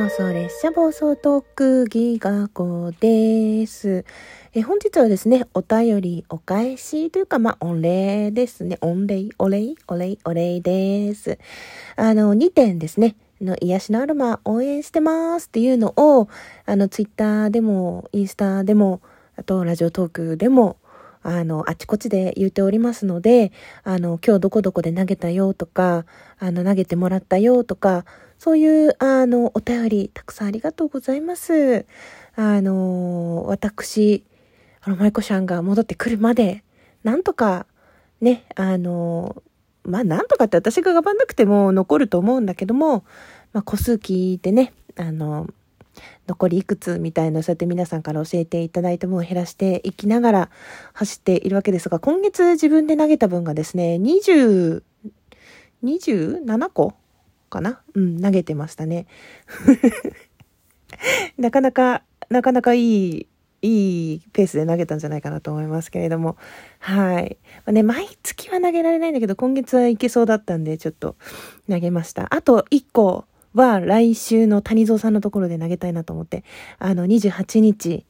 暴走列車暴走特技学校です。え本日はですね、お便りお返しというか、まあ、御礼ですね。御礼、お礼、お礼、お礼です。あの、2点ですね。の癒しのアロマ応援してますっていうのを、あの、ツイッターでも、インスタでも、あと、ラジオトークでも、あの、あちこちで言っておりますので、あの、今日どこどこで投げたよとか、あの、投げてもらったよとか、そういう、あの、お便り、たくさんありがとうございます。あの、私、あの、舞子ちゃんが戻ってくるまで、なんとか、ね、あの、まあ、なんとかって私が頑張んなくても残ると思うんだけども、まあ、個数聞いてね、あの、残りいくつみたいな、そうやって皆さんから教えていただいた分を減らしていきながら走っているわけですが、今月自分で投げた分がですね、20、27個かな？うん、投げてましたね。なかなか、なかなかいい、いいペースで投げたんじゃないかなと思いますけれども。はい。まあ、ね、毎月は投げられないんだけど、今月はいけそうだったんで、ちょっと投げました。あと1個、は来週の谷蔵さんのところで投げたいなと思って、あの、28日、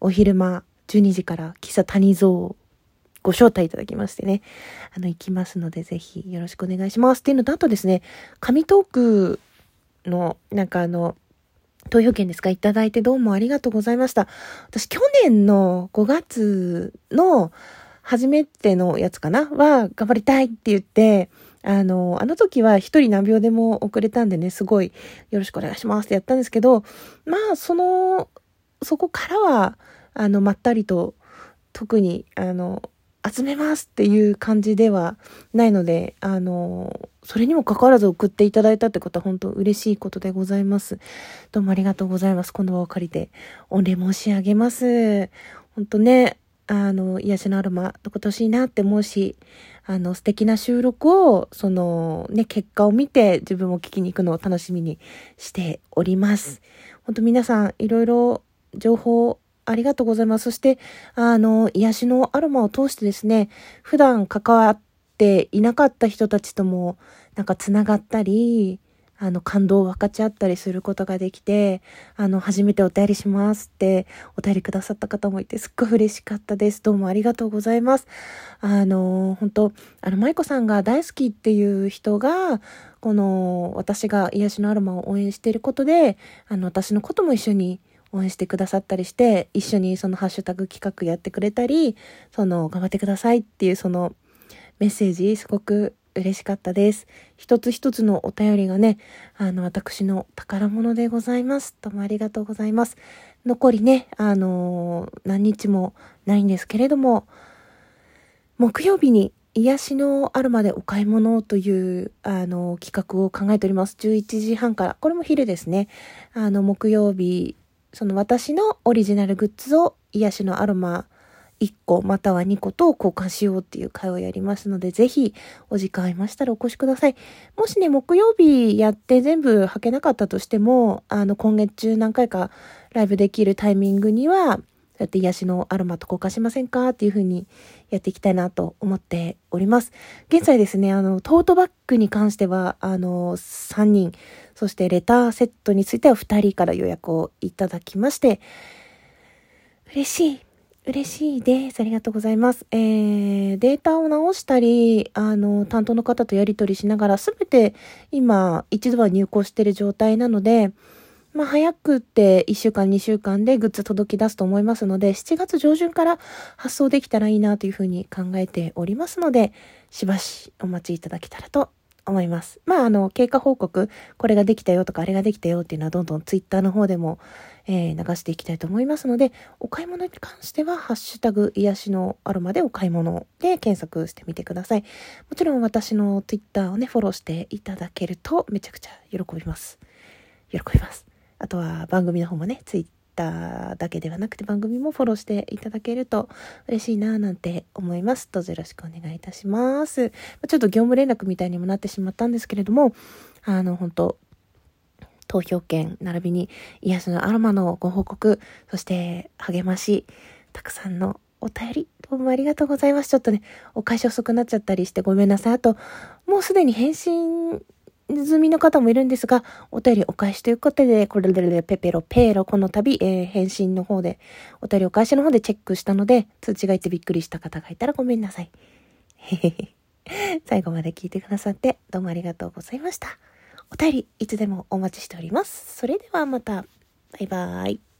お昼間、12時から、喫茶谷蔵、ご招待いただきましてね、あの、行きますので、ぜひよろしくお願いします。っていうのと、あとですね、紙トークの、なんかあの、投票券ですか？いただいてどうもありがとうございました。私、去年の5月の初めてのやつかな？は、頑張りたいって言って、あの、あの時は一人何秒でも遅れたんでね、すごいよろしくお願いしますってやったんですけど、まあ、その、そこからは、あの、まったりと、特に、あの、集めますっていう感じではないので、あの、それにもかかわらず送っていただいたってことは本当嬉しいことでございます。どうもありがとうございます。この場を借りて、御礼申し上げます。本当ね、あの、癒しのアロマ、どことしいなって思うし、あの、素敵な収録を、その、ね、結果を見て自分も聞きに行くのを楽しみにしております。本当皆さん、いろいろ情報ありがとうございます。そして、あの、癒しのアロマを通してですね、普段関わっていなかった人たちとも、なんか繋がったり、あの、感動を分かち合ったりすることができて、あの、初めてお便りしますってお便りくださった方もいて、すっごい嬉しかったです。どうもありがとうございます。あの、本当あの、舞子さんが大好きっていう人が、この、私が癒しのアロマを応援していることで、あの、私のことも一緒に応援してくださったりして、一緒にそのハッシュタグ企画やってくれたり、その、頑張ってくださいっていうその、メッセージ、すごく嬉しかったです。一つ一つのお便りがね、あの、私の宝物でございます。どうもありがとうございます。残りね、あのー、何日もないんですけれども、木曜日に癒しのあるまでお買い物という、あの、企画を考えております。11時半から。これも昼ですね。あの、木曜日、その私のオリジナルグッズを癒しのアロマ1個または2個と交換しようっていう会をやりますので、ぜひお時間ありましたらお越しください。もしね、木曜日やって全部履けなかったとしても、あの、今月中何回かライブできるタイミングには、そうやって癒しのアロマと交換しませんかっていう風にやっていきたいなと思っております。現在ですね、あの、トートバッグに関しては、あの、3人、そしてレターセットについては2人から予約をいただきまして、嬉しい。嬉しいです。ありがとうございます。えー、データを直したり、あの、担当の方とやり取りしながら、すべて今、一度は入稿している状態なので、まあ、早くって1週間、2週間でグッズ届き出すと思いますので、7月上旬から発送できたらいいなというふうに考えておりますので、しばしお待ちいただけたらと思います。まあ、あの、経過報告、これができたよとか、あれができたよっていうのはどんどんツイッターの方でも、えー、流していきたいと思いますので、お買い物に関しては、ハッシュタグ、癒しのアロマでお買い物で検索してみてください。もちろん私のツイッターをね、フォローしていただけると、めちゃくちゃ喜びます。喜びます。あとは番組の方もね、ツイッターだけではなくて番組もフォローしていただけると嬉しいななんて思います。どうぞよろしくお願いいたします。ちょっと業務連絡みたいにもなってしまったんですけれども、あの、本当投票券、並びに癒しのアロマのご報告、そして励まし、たくさんのお便り、どうもありがとうございます。ちょっとね、お返し遅くなっちゃったりしてごめんなさい。あと、もうすでに返信済みの方もいるんですが、お便りお返しということで、これでペペロペーロ、この度、えー、返信の方で、お便りお返しの方でチェックしたので、通知がいってびっくりした方がいたらごめんなさい。最後まで聞いてくださってどうもありがとうございました。お便りいつでもお待ちしております。それではまた。バイバーイ。